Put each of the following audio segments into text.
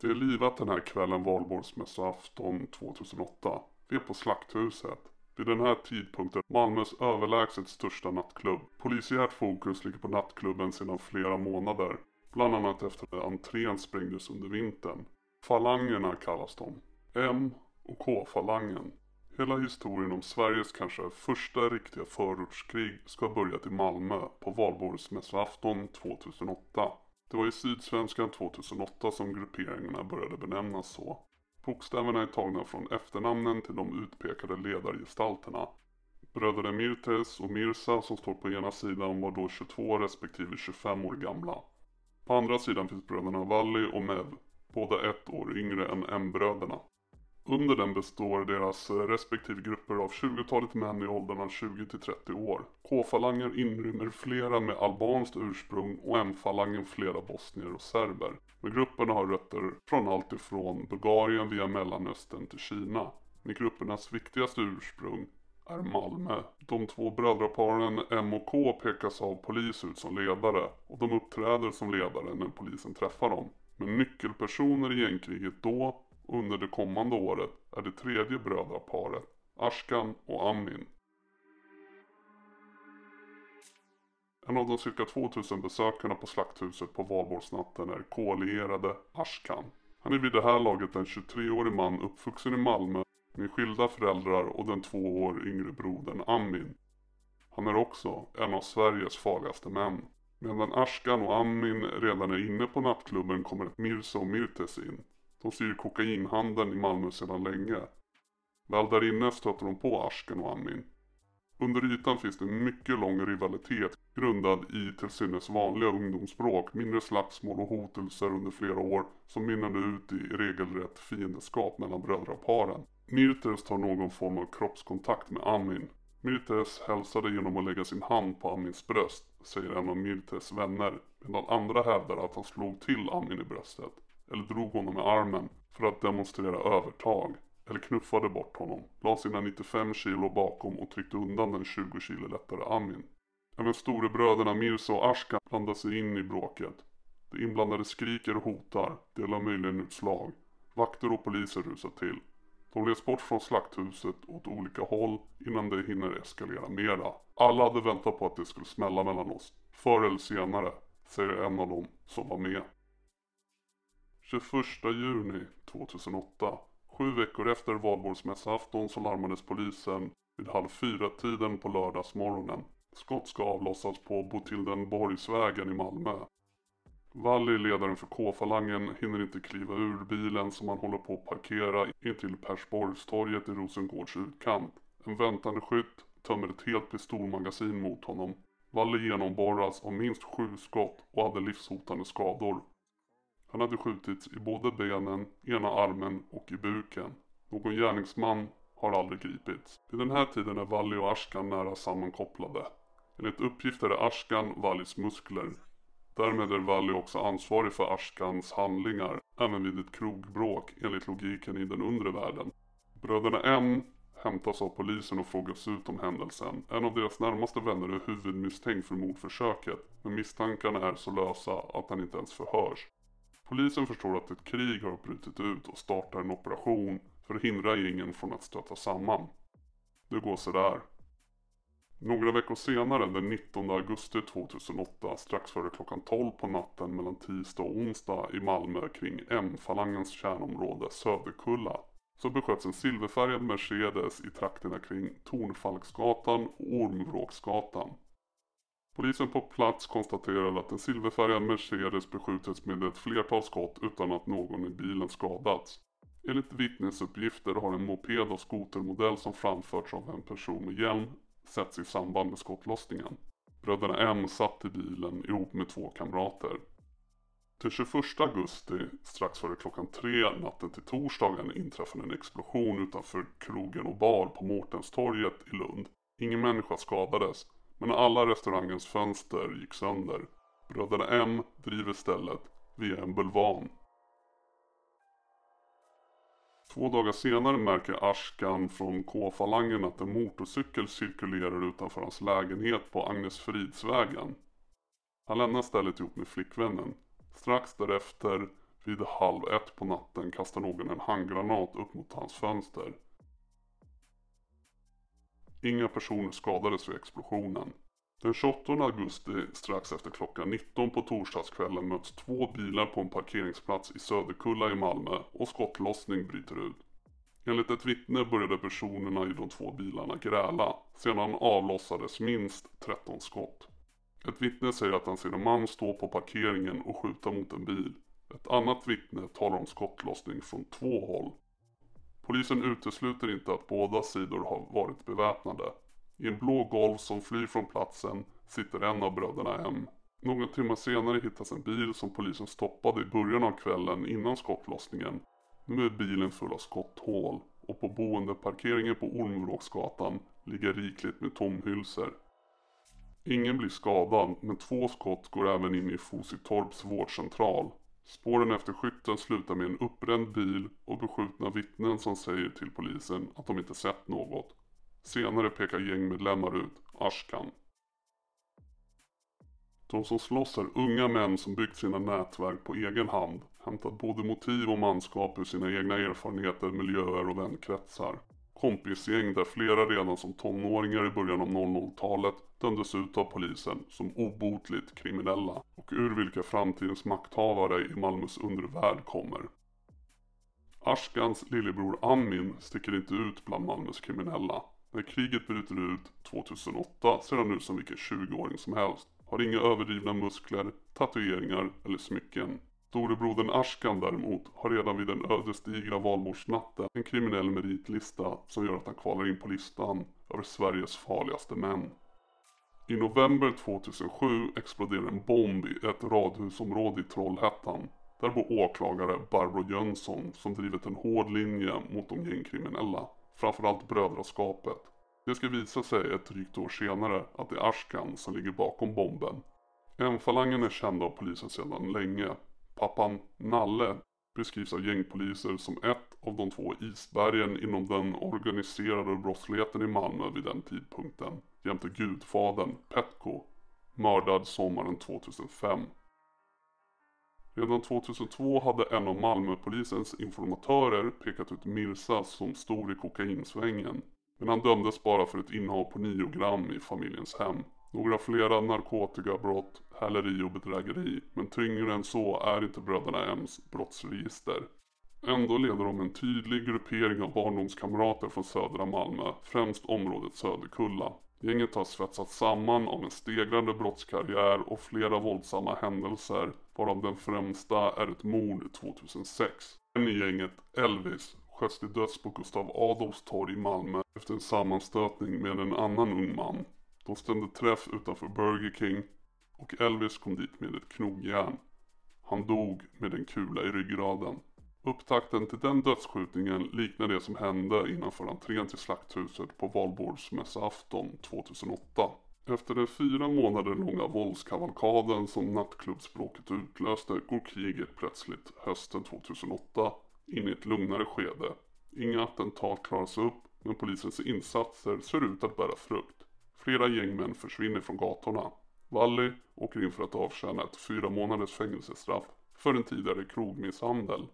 Det är livat den här kvällen valborgsmässoafton 2008. Vi är på Slakthuset. Vid den här tidpunkten Malmös överlägset största nattklubb. Polisiärt fokus ligger på nattklubben sedan flera månader. Bland annat efter att entrén sprängdes under vintern. Falangerna kallas de. M och K-falangen. Hela historien om Sveriges kanske första riktiga förortskrig ska ha börjat i Malmö på valborgsmässoafton 2008. Det var i Sydsvenskan 2008 som grupperingarna började benämnas så. Bokstäverna är tagna från efternamnen till de utpekade ledargestalterna. Bröderna Mirtes och Mirza som står på ena sidan var då 22 respektive 25 år gamla. På andra sidan finns bröderna Valli och Mev, båda ett år yngre än M-bröderna. Under den består deras eh, respektive grupper av 20-talet män i åldrarna 20 till 30 år. K-falangen inrymmer flera med albanskt ursprung och M-falangen flera bosnier och serber. Men grupperna har rötter från allt ifrån Bulgarien via Mellanöstern till Kina. Men gruppernas viktigaste ursprung är Malmö. De två brödraparen M och K pekas av polis ut som ledare och de uppträder som ledare när polisen träffar dem. Men nyckelpersoner i gängkriget då under det kommande året är det tredje brödraparet Ashkan och Amin. En av de cirka 2000 besökarna på Slakthuset på valborgsnatten är K-lierade Ashkan. Han är vid det här laget en 23-årig man uppvuxen i Malmö med skilda föräldrar och den två år yngre brodern Amin. Han är också en av Sveriges farligaste män. Medan Ashkan och Amin redan är inne på nattklubben kommer Mirza och Mirtes in. De styr kokainhandeln i Malmö sedan länge. Väl där inne stöter de på Ashkan och Amin. Under ytan finns det en mycket lång rivalitet grundad i till synes vanliga ungdomsbråk, mindre slagsmål och hotelser under flera år som mynnade ut i regelrätt fiendeskap mellan brödraparen. Mirtes tar någon form av kroppskontakt med Amin. Mirtes hälsade genom att lägga sin hand på Amins bröst, säger en av Mirtes vänner, medan andra hävdar att han slog till Amin i bröstet eller drog honom med armen för att demonstrera övertag. Eller knuffade bort honom, la sina 95 kilo bakom och tryckte undan den 20 kilo lättare Amin. Även storebröderna Mirza och Ashkan blandar sig in i bråket. De inblandade skriker och hotar, delar möjligen ut slag. Vakter och poliser rusar till. De leds bort från slakthuset åt olika håll innan det hinner eskalera mera. Alla hade väntat på att det skulle smälla mellan oss. Förr eller senare, säger en av dem som var med. 21 juni 2008. Sju veckor efter valborgsmässoafton så larmades polisen vid halv fyra tiden på lördagsmorgonen. Skott ska avlossas på Botildenborgsvägen i Malmö. Valli, ledaren för K-falangen, hinner inte kliva ur bilen som han håller på att parkera intill Persborgstorget i Rosengårds utkant. En väntande skytt tömmer ett helt pistolmagasin mot honom. Valli genomborras av minst sju skott och hade livshotande skador. Han hade skjutits i både benen, ena armen och i buken. Någon gärningsman har aldrig gripits. Vid den här tiden är Valli och Ashkan nära sammankopplade. Enligt uppgift är det Ashkan Vallis muskler. Därmed är Valli också ansvarig för Ashkans handlingar, även vid ett krogbråk enligt logiken i den undre världen. Bröderna M hämtas av polisen och frågas ut om händelsen. En av deras närmaste vänner är huvudmisstänkt för mordförsöket, men misstankarna är så lösa att han inte ens förhörs. Polisen förstår att ett krig har brutit ut och startar en operation för att hindra gängen från att stöta samman. Det går sådär. Några veckor senare, den 19 augusti 2008, strax före klockan 12 på natten mellan tisdag och onsdag i Malmö kring M-falangens kärnområde Söderkulla, så besköts en silverfärgad Mercedes i trakterna kring Tornfalksgatan och Ormvråksgatan. Polisen på plats konstaterade att en silverfärgad Mercedes beskjutits med ett flertal skott utan att någon i bilen skadats. Enligt vittnesuppgifter har en moped och skotermodell som framförts av en person med hjälm setts i samband med skottlossningen. Bröderna M satt i bilen ihop med två kamrater. Den 21 augusti, strax före klockan tre natten till torsdagen, inträffade en explosion utanför krogen och bar på Mårtenstorget i Lund. Ingen människa skadades men alla restaurangens fönster gick sönder. Bröderna M driver stället via en bulvan. Två dagar senare märker Ashkan från K-falangen att en motorcykel cirkulerar utanför hans lägenhet på Agnesfridsvägen. Han lämnar stället ihop med flickvännen. Strax därefter Vid halv ett på natten kastar någon en handgranat upp mot hans fönster. Inga personer skadades vid explosionen. Den 28 augusti strax efter klockan 19 på torsdagskvällen möts två bilar på en parkeringsplats i Söderkulla i Malmö och skottlossning bryter ut. Enligt ett vittne började personerna i de två bilarna gräla. Sedan avlossades minst 13 skott. Ett vittne säger att han ser en man stå på parkeringen och skjuta mot en bil. Ett annat vittne talar om skottlossning från två håll. Polisen utesluter inte att båda sidor har varit beväpnade. I en blå Golf som flyr från platsen sitter en av bröderna M. Några timmar senare hittas en bil som polisen stoppade i början av kvällen innan skottlossningen. Nu är bilen full av skotthål och på boendeparkeringen på Ormvråksgatan ligger rikligt med tomhylsor. Ingen blir skadad men två skott går även in i Fositorps vårdcentral. Spåren efter skytten slutar med en uppbränd bil och beskjutna vittnen som säger till polisen att de inte sett något. Senare pekar gängmedlemmar ut Ashkan. De som slåss är unga män som byggt sina nätverk på egen hand, hämtat både motiv och manskap ur sina egna erfarenheter, miljöer och vänkretsar. Kompisgäng där flera redan som tonåringar i början av 00-talet dömdes ut av polisen som obotligt kriminella och ur vilka framtidens makthavare i Malmös undervärld kommer. Ashkans lillebror Amin sticker inte ut bland Malmös kriminella. När kriget bryter ut 2008 ser han ut som vilken 20-åring som helst. Har inga överdrivna muskler, tatueringar eller smycken. Storebrodern Ashkan däremot har redan vid den ödesdigra valborgsnatten en kriminell meritlista som gör att han kvalar in på listan över Sveriges farligaste män. I november 2007 exploderar en bomb i ett radhusområde i Trollhättan. Där bor åklagare Barbro Jönsson som drivit en hård linje mot de gängkriminella. Framförallt brödraskapet. Det ska visa sig ett drygt år senare att det är Ashkan som ligger bakom bomben. M-falangen är känd av polisen sedan länge. Pappan Nalle beskrivs av gängpoliser som ett av de två isbergen inom den organiserade brottsligheten i Malmö vid den tidpunkten jämte gudfadern Petko mördad sommaren 2005. Redan 2002 hade en av Malmöpolisens informatörer pekat ut Mirza som stor i kokainsvängen. Men han dömdes bara för ett innehav på 9 gram i familjens hem. Några flera narkotikabrott, häleri och bedrägeri. Men tyngre än så är inte bröderna M's brottsregister. Ändå leder de en tydlig gruppering av barndomskamrater från södra Malmö, främst området Söderkulla. Gänget har svetsats samman av en stegrande brottskarriär och flera våldsamma händelser varav den främsta är ett mord 2006. En i gänget, Elvis, sköts till döds på Gustav Adolfs torg i Malmö efter en sammanstötning med en annan ung man. De stämde träff utanför Burger King och Elvis kom dit med ett knogjärn. Han dog med en kula i ryggraden. Upptakten till den dödsskjutningen liknar det som hände innanför entrén till Slakthuset på valborgsmässoafton 2008. Efter den fyra månader långa våldskavalkaden som nattklubbsbråket utlöste går kriget plötsligt hösten 2008 in i ett lugnare skede. Inga attentat klaras upp men polisens insatser ser ut att bära frukt. Flera gängmän försvinner från gatorna. Wally åker in för att avtjäna ett fyra månaders fängelsestraff för en tidigare krogmisshandel.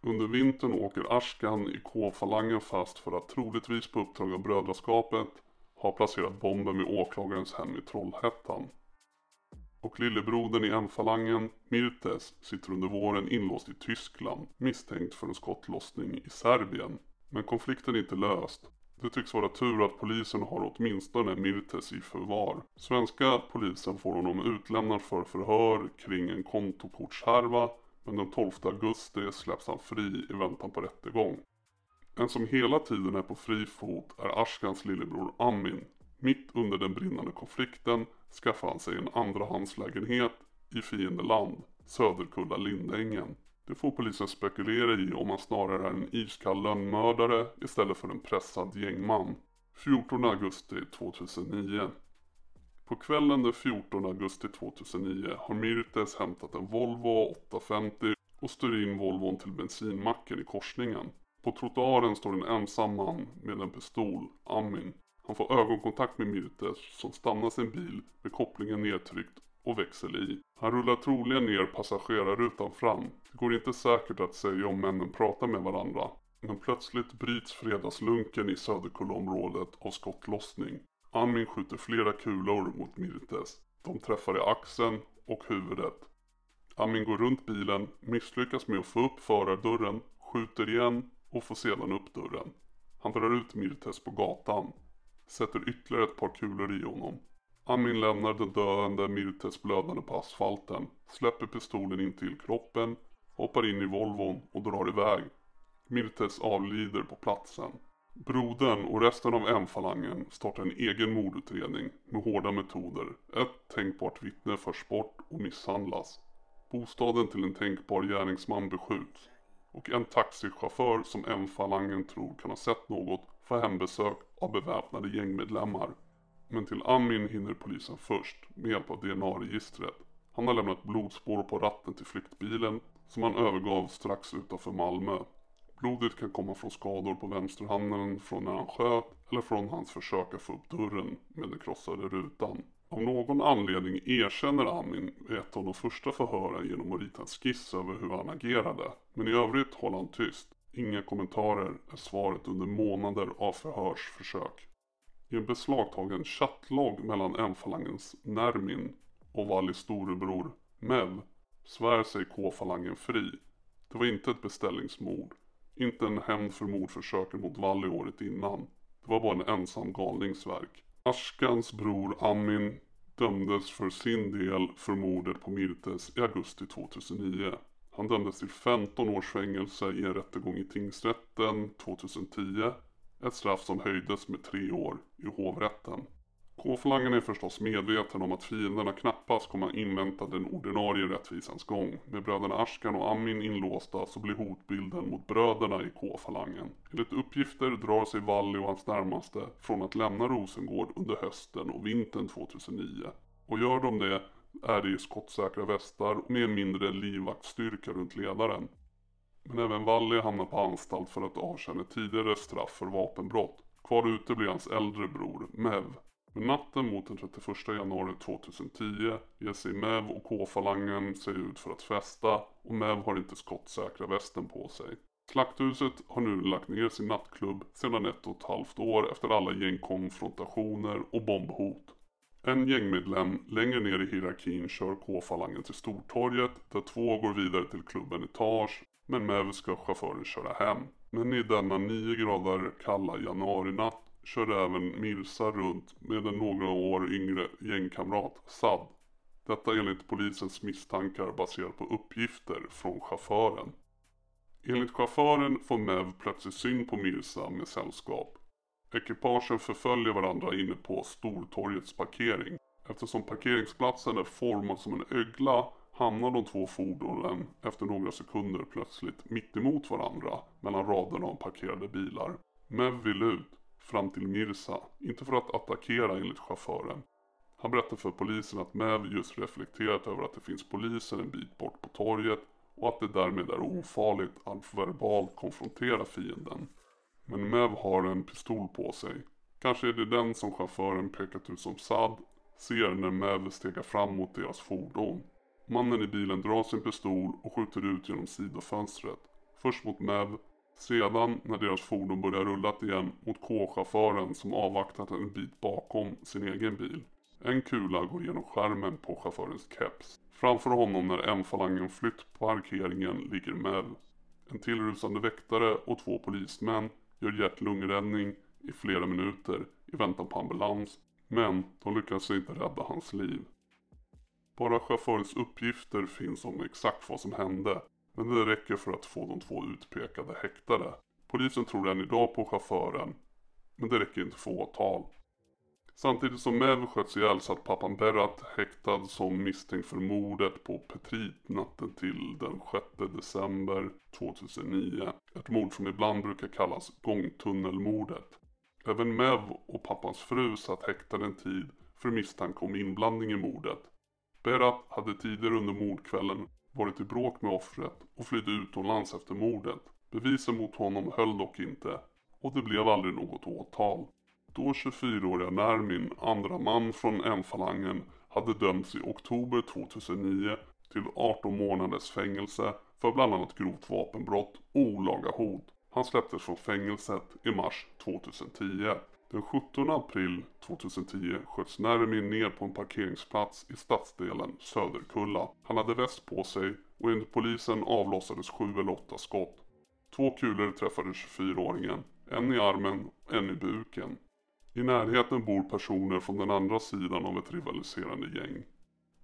Under vintern åker Ashkan i K-falangen fast för att troligtvis på uppdrag av brödraskapet ha placerat bomben vid åklagarens hem i Trollhättan. Och lillebrodern i M-falangen, Mirtes, sitter under våren inlåst i Tyskland misstänkt för en skottlossning i Serbien. Men konflikten är inte löst. Det tycks vara tur att polisen har åtminstone Mirtes i förvar. Svenska polisen får honom utlämnad för förhör kring en kontokortshärva men den 12 augusti släpps han fri i väntan på rättegång. En som hela tiden är på fri fot är Ashkans lillebror Amin. Mitt under den brinnande konflikten skaffar han sig en andrahandslägenhet i fiendeland, Söderkulla Lindängen. Det får polisen spekulera i om han snarare är en iskall lönnmördare istället för en pressad gängman. 14 augusti 2009 på kvällen den 14 augusti 2009 har Mirtes hämtat en Volvo 850 och styr in Volvon till bensinmacken i korsningen. På trottoaren står en ensam man med en pistol, Amin. Han får ögonkontakt med Mirtes som stannar sin bil med kopplingen nedtryckt och växel i. Han rullar troligen ner passagerarrutan fram. Det går inte säkert att säga om männen pratar med varandra. Men plötsligt bryts fredagslunken i Söderkullområdet av skottlossning. Amin skjuter flera kulor mot Mirtes. De träffar i axeln och huvudet. Amin går runt bilen, misslyckas med att få upp förardörren, skjuter igen och får sedan upp dörren. Han drar ut Mirtes på gatan. Sätter ytterligare ett par kulor i honom. Amin lämnar den döende Mirtes blödande på asfalten. Släpper pistolen in till kroppen. Hoppar in i Volvon och drar iväg. Mirtes avlider på platsen. Brodern och resten av M-falangen startar en egen mordutredning med hårda metoder. Ett tänkbart vittne förs bort och misshandlas. Bostaden till en tänkbar gärningsman beskjuts. Och en taxichaufför som M-falangen tror kan ha sett något får hembesök av beväpnade gängmedlemmar. Men till Amin hinner polisen först med hjälp av DNA-registret. Han har lämnat blodspår på ratten till flyktbilen som han övergav strax utanför Malmö. Blodet kan komma från skador på vänsterhanden från när han sköt eller från hans försök att få upp dörren med den krossade rutan. Av någon anledning erkänner Amin vid ett av de första förhören genom att rita en skiss över hur han agerade. Men i övrigt håller han tyst. Inga kommentarer är svaret under månader av förhörsförsök. I en beslagtagen chattlogg mellan M-falangens Nermin och Wallis storebror Mev svär sig K-falangen fri. Det var inte ett beställningsmord. Inte en hämnd för mordförsöken mot Valli året innan. Det var bara en ensam galningsverk. Ashkans bror Amin dömdes för sin del för mordet på Mirtes i augusti 2009. Han dömdes till 15 års fängelse i en rättegång i tingsrätten 2010. Ett straff som höjdes med tre år i hovrätten. K-falangen är förstås medveten om att fienderna knappast kommer att invänta den ordinarie rättvisans gång. Med bröderna Ashkan och Amin inlåsta så blir hotbilden mot bröderna i K-falangen. Enligt uppgifter drar sig Valli och hans närmaste från att lämna Rosengård under hösten och vintern 2009. Och gör de det är det i skottsäkra västar och med en mindre livvaktstyrka runt ledaren. Men även Valli hamnar på anstalt för att avtjäna tidigare straff för vapenbrott. Kvar ute blir hans äldre bror, Mev. Men natten mot den 31 januari 2010 ger sig Mev och K-falangen sig ut för att festa och Mev har inte skottsäkra västen på sig. Slakthuset har nu lagt ner sin nattklubb sedan ett och ett halvt år efter alla gängkonfrontationer och bombhot. En gängmedlem längre ner i hierarkin kör K-falangen till Stortorget där två går vidare till klubben Etage men Mev ska chauffören köra hem. Men i denna 9 grader kalla januarinatt körde även Mirsa runt med en några år yngre gängkamrat, Sad. Detta enligt polisens misstankar baserat på uppgifter från chauffören. Enligt chauffören får Mev plötsligt syn på Mirsa med sällskap. Ekipagen förföljer varandra inne på Stortorgets parkering. Eftersom parkeringsplatsen är formad som en ögla hamnar de två fordonen efter några sekunder plötsligt mitt emot varandra mellan raderna av parkerade bilar. Mev vill ut fram till Mirza, inte för att attackera enligt chauffören. Han berättar för polisen att Mev just reflekterat över att det finns poliser en bit bort på torget och att det därmed är ofarligt att verbalt konfrontera fienden. Men Mev har en pistol på sig. Kanske är det den som chauffören pekat ut som Sad ser när Mev stegar fram mot deras fordon. Mannen i bilen drar sin pistol och skjuter ut genom sidofönstret. Först mot Mev, sedan när deras fordon börjar rulla igen mot K-chauffören som avvaktat en bit bakom sin egen bil. En kula går genom skärmen på chaufförens keps. Framför honom när M-falangen flytt på parkeringen ligger Mev. En tillrusande väktare och två polismän gör hjärt-lungräddning i flera minuter i väntan på ambulans. Men de lyckas inte rädda hans liv. Bara chaufförens uppgifter finns om exakt vad som hände. Men det räcker för att få de två utpekade häktade. Polisen tror än idag på chauffören. Men det räcker inte för åtal. Samtidigt som Mev sköts ihjäl satt pappan Berat häktad som misstänkt för mordet på Petrit natten till den 6 december 2009. Ett mord som ibland brukar kallas gångtunnelmordet. Även Mev och pappans fru satt häktade en tid för misstanke om inblandning i mordet. Berat hade tidigare under mordkvällen varit i bråk med offret och flydde utomlands efter mordet. Bevisen mot honom höll dock inte och det blev aldrig något åtal. Då 24-åriga Nermin, andra man från M-falangen, hade dömts i oktober 2009 till 18 månaders fängelse för bland annat grovt vapenbrott och olaga hot. Han släpptes från fängelset i mars 2010. Den 17 april 2010 sköts Nermin ner på en parkeringsplats i stadsdelen Söderkulla. Han hade väst på sig och enligt polisen avlossades sju eller åtta skott. Två kulor träffade 24-åringen, en i armen och en i buken. I närheten bor personer från den andra sidan av ett rivaliserande gäng.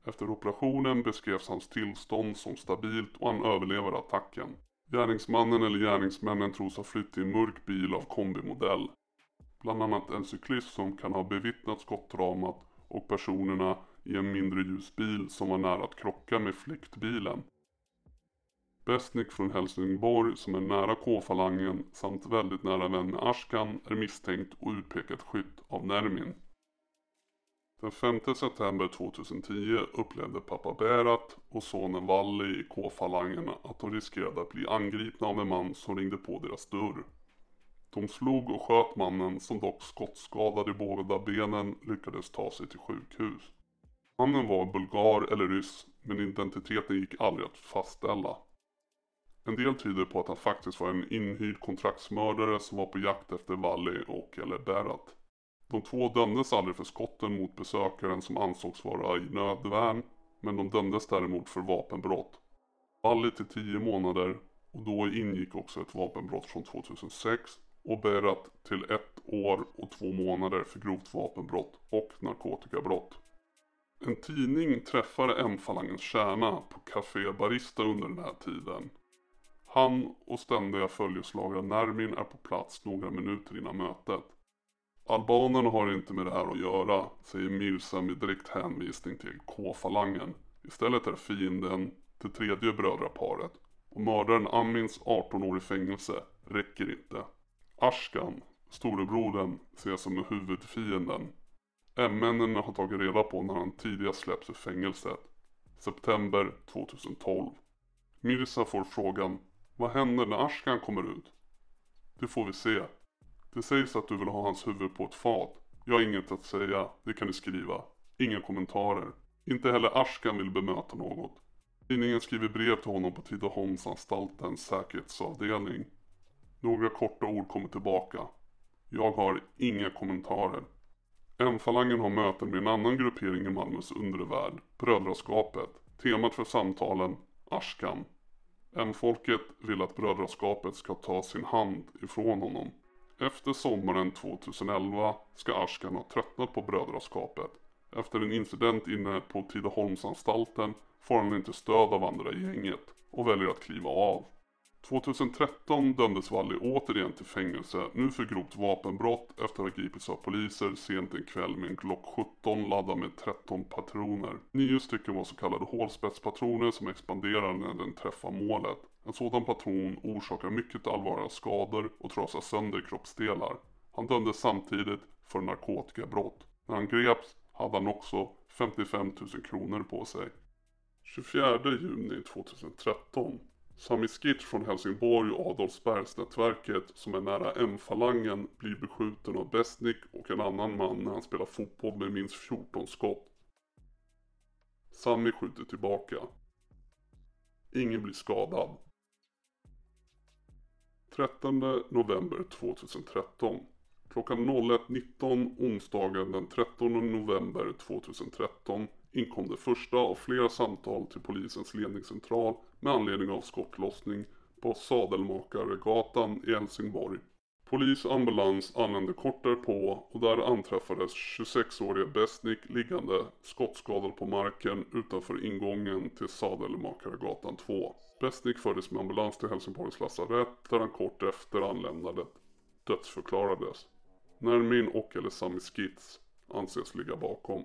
Efter operationen beskrevs hans tillstånd som stabilt och han överlever attacken. Gärningsmannen eller gärningsmännen tros ha flytt i en mörk bil av kombimodell. Bland annat en cyklist som kan ha bevittnat skottdramat och personerna i en mindre ljus bil som var nära att krocka med flyktbilen. Besnik från Helsingborg som är nära K-falangen samt väldigt nära vän med Ashkan är misstänkt och utpekat skytt av Nermin. Den 5 september 2010 upplevde pappa Berat och sonen Valli i K-falangen att de riskerade att bli angripna av en man som ringde på deras dörr. De slog och sköt mannen som dock skottskadad i båda benen lyckades ta sig till sjukhus. Mannen var bulgar eller ryss men identiteten gick aldrig att fastställa. En del tyder på att han faktiskt var en inhyrd kontraktsmördare som var på jakt efter Valli och eller Berat. De två dömdes aldrig för skotten mot besökaren som ansågs vara i nödvärn men de dömdes däremot för vapenbrott. Valli till 10 månader och då ingick också ett vapenbrott från 2006 och Berat till ett år och två månader för grovt vapenbrott och narkotikabrott. En tidning träffade M-falangens kärna på Café Barista under den här tiden. Han och ständiga följeslagare Nermin är på plats några minuter innan mötet. Albanerna har inte med det här att göra, säger Mirza med direkt hänvisning till K-falangen. Istället är fienden det tredje brödraparet och mördaren Amins 18 år i fängelse räcker inte. Ashkan, storebrodern, ses som huvudfienden. M-männen har tagit reda på när han tidigast släpps ur fängelset. September 2012. Mirza får frågan Vad händer när Ashkan kommer ut? Det får vi se. Det sägs att du vill ha hans huvud på ett fat. Jag har inget att säga, det kan du skriva. Inga kommentarer. Inte heller Ashkan vill bemöta något. Tidningen skriver brev till honom på Tidaholmsanstaltens säkerhetsavdelning. Några korta ord kommer tillbaka. Jag har inga kommentarer. M-falangen har möten med en annan gruppering i Malmös undre värld, Brödraskapet. Temat för samtalen, Ashkan. M-folket vill att brödraskapet ska ta sin hand ifrån honom. Efter sommaren 2011 ska Ashkan ha tröttnat på brödraskapet. Efter en incident inne på Tidaholmsanstalten får han inte stöd av andra i gänget och väljer att kliva av. 2013 dömdes Wally återigen till fängelse, nu för grovt vapenbrott efter att ha gripits av poliser sent en kväll med en Glock 17 laddad med 13 patroner. Nio stycken var så kallade hålspetspatroner som expanderar när den träffar målet. En sådan patron orsakar mycket allvarliga skador och trasar sönder kroppsdelar. Han dömdes samtidigt för narkotikabrott. När han greps hade han också 55 000 kronor på sig. 24 juni 2013 Sami Skitch från Helsingborg och Adolfsbergsnätverket som är nära M-falangen blir beskjuten av Besnik och en annan man när han spelar fotboll med minst 14 skott. Sami skjuter tillbaka. Ingen blir skadad. 13 november 2013. Klockan 01.19 onsdagen den 13 november 2013 inkom det första av flera samtal till polisens ledningscentral med anledning av skottlossning på Sadelmakaregatan i Helsingborg. Polis och ambulans anlände kort därpå och där anträffades 26-årige Besnik liggande skottskadad på marken utanför ingången till Sadelmakaregatan 2. Besnik fördes med ambulans till Helsingborgs lasarett där han kort efter anländandet dödsförklarades. Nermin och eller Sami Skits anses ligga bakom.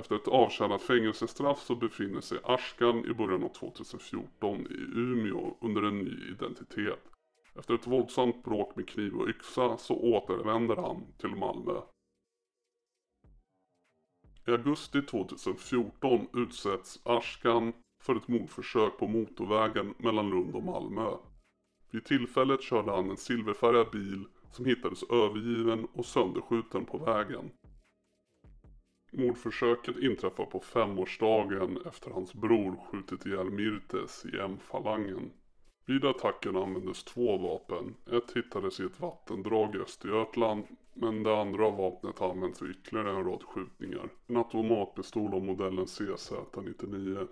Efter ett avtjänat fängelsestraff så befinner sig Ashkan i början av 2014 i Umeå under en ny identitet. Efter ett våldsamt bråk med kniv och yxa så återvänder han till Malmö. I augusti 2014 utsätts Ashkan för ett mordförsök på motorvägen mellan Lund och Malmö. Vid tillfället körde han en silverfärgad bil som hittades övergiven och sönderskjuten på vägen. Mordförsöket inträffar på femårsdagen efter hans bror skjutit ihjäl Mirtes i M-falangen. Vid attacken användes två vapen. Ett hittades i ett vattendrag i Östergötland men det andra vapnet används vid ytterligare en rad skjutningar. En automatpistol av modellen CZ-99.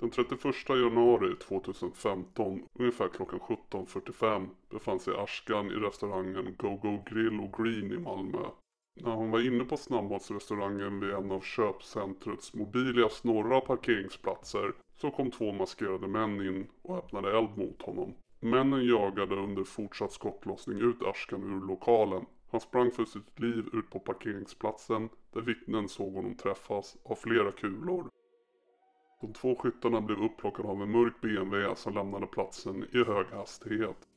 Den 31 januari 2015, ungefär klockan 17.45, befann sig Ashkan i restaurangen Go Go Grill och Green i Malmö. När hon var inne på snabbmatsrestaurangen vid en av köpcentrets Mobilias norra parkeringsplatser så kom två maskerade män in och öppnade eld mot honom. Männen jagade under fortsatt skottlossning ut Ashkan ur lokalen. Han sprang för sitt liv ut på parkeringsplatsen där vittnen såg honom träffas av flera kulor. De två skyttarna blev upplockade av en mörk BMW som lämnade platsen i hög hastighet.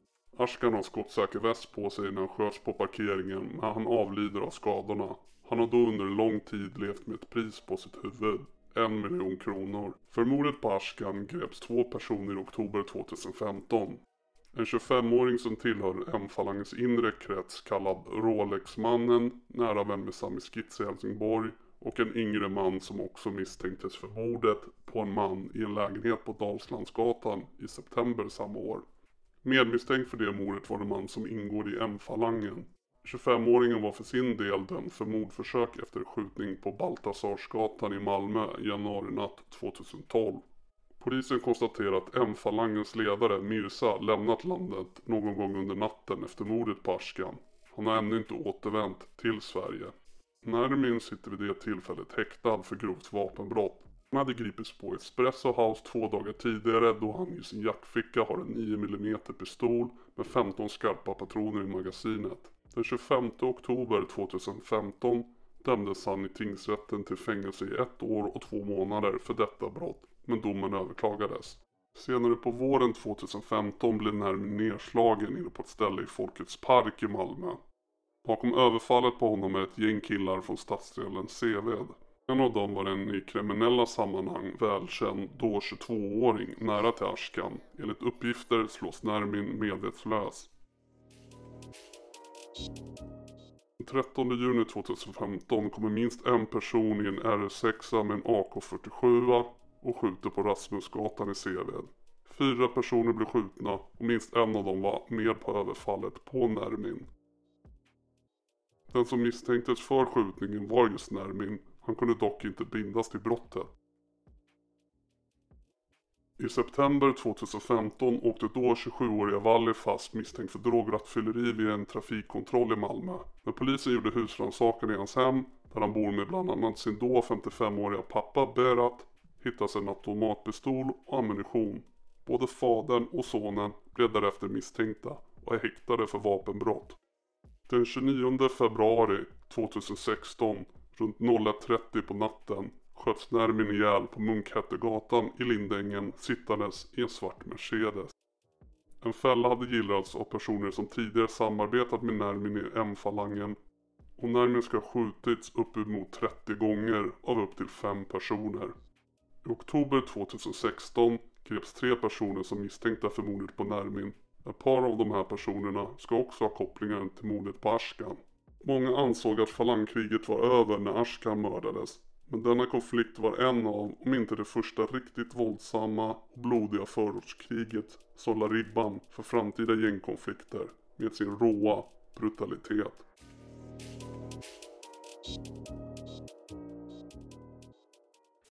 Ashkan har skottsäker väst på sig när han sköts på parkeringen men han avlider av skadorna. Han har då under lång tid levt med ett pris på sitt huvud. En miljon kronor. För mordet på Ashkan greps två personer i oktober 2015. En 25-åring som tillhör M-falangens inre krets kallad Rolex-mannen, nära vän med Sami Skitz i Helsingborg och en yngre man som också misstänktes för mordet på en man i en lägenhet på Dalslandsgatan i september samma år. Medmisstänkt för det mordet var en man som ingår i M-falangen. 25-åringen var för sin del dömd för mordförsök efter skjutning på Baltasarsgatan i Malmö januari natt 2012. Polisen konstaterar att M-falangens ledare Mirza lämnat landet någon gång under natten efter mordet på Ashkan. Han har ännu inte återvänt till Sverige. Nermin sitter vid det tillfället häktad för grovt vapenbrott. Han hade gripits på Espresso House två dagar tidigare då han i sin jackficka har en 9 mm pistol med 15 skarpa patroner i magasinet. Den 25 oktober 2015 dömdes han i tingsrätten till fängelse i ett år och två månader för detta brott, men domen överklagades. Senare på våren 2015 blev Nermin nedslagen inne på ett ställe i Folkets Park i Malmö. Bakom överfallet på honom är ett gäng killar från stadsdelen Seved. En av dem var en i kriminella sammanhang välkänd då 22-åring nära till Ashkan. Enligt uppgifter slås Nermin medvetslös. Den 13 juni 2015 kommer minst en person i en RS6 med en AK47 och skjuter på Rasmusgatan i Seved. Fyra personer blir skjutna och minst en av dem var med på överfallet på Nermin. Den som misstänktes för skjutningen var just Nermin. Han kunde dock inte bindas till brottet. I september 2015 åkte då 27-åriga Valli fast misstänkt för drograttfylleri vid en trafikkontroll i Malmö. När polisen gjorde husrannsakan i hans hem, där han bor med bland annat sin då 55-åriga pappa Berat, hittas en automatpistol och ammunition. Både fadern och sonen blev därefter misstänkta och är häktade för vapenbrott. Den 29 februari 2016 runt 01.30 på natten sköts Nermin ihjäl på Munkhättegatan i Lindängen sittandes i en svart Mercedes. En fälla hade gillrats av personer som tidigare samarbetat med Nermin i M-falangen och Nermin ska ha skjutits uppemot 30 gånger av upp till 5 personer. I oktober 2016 greps tre personer som misstänkta för mordet på Nermin ett par av de här personerna ska också ha kopplingar till mordet på Ashkan. Många ansåg att falangkriget var över när Ashkan mördades. Men denna konflikt var en av, om inte det första riktigt våldsamma och blodiga förortskriget som la ribban för framtida gängkonflikter med sin råa brutalitet.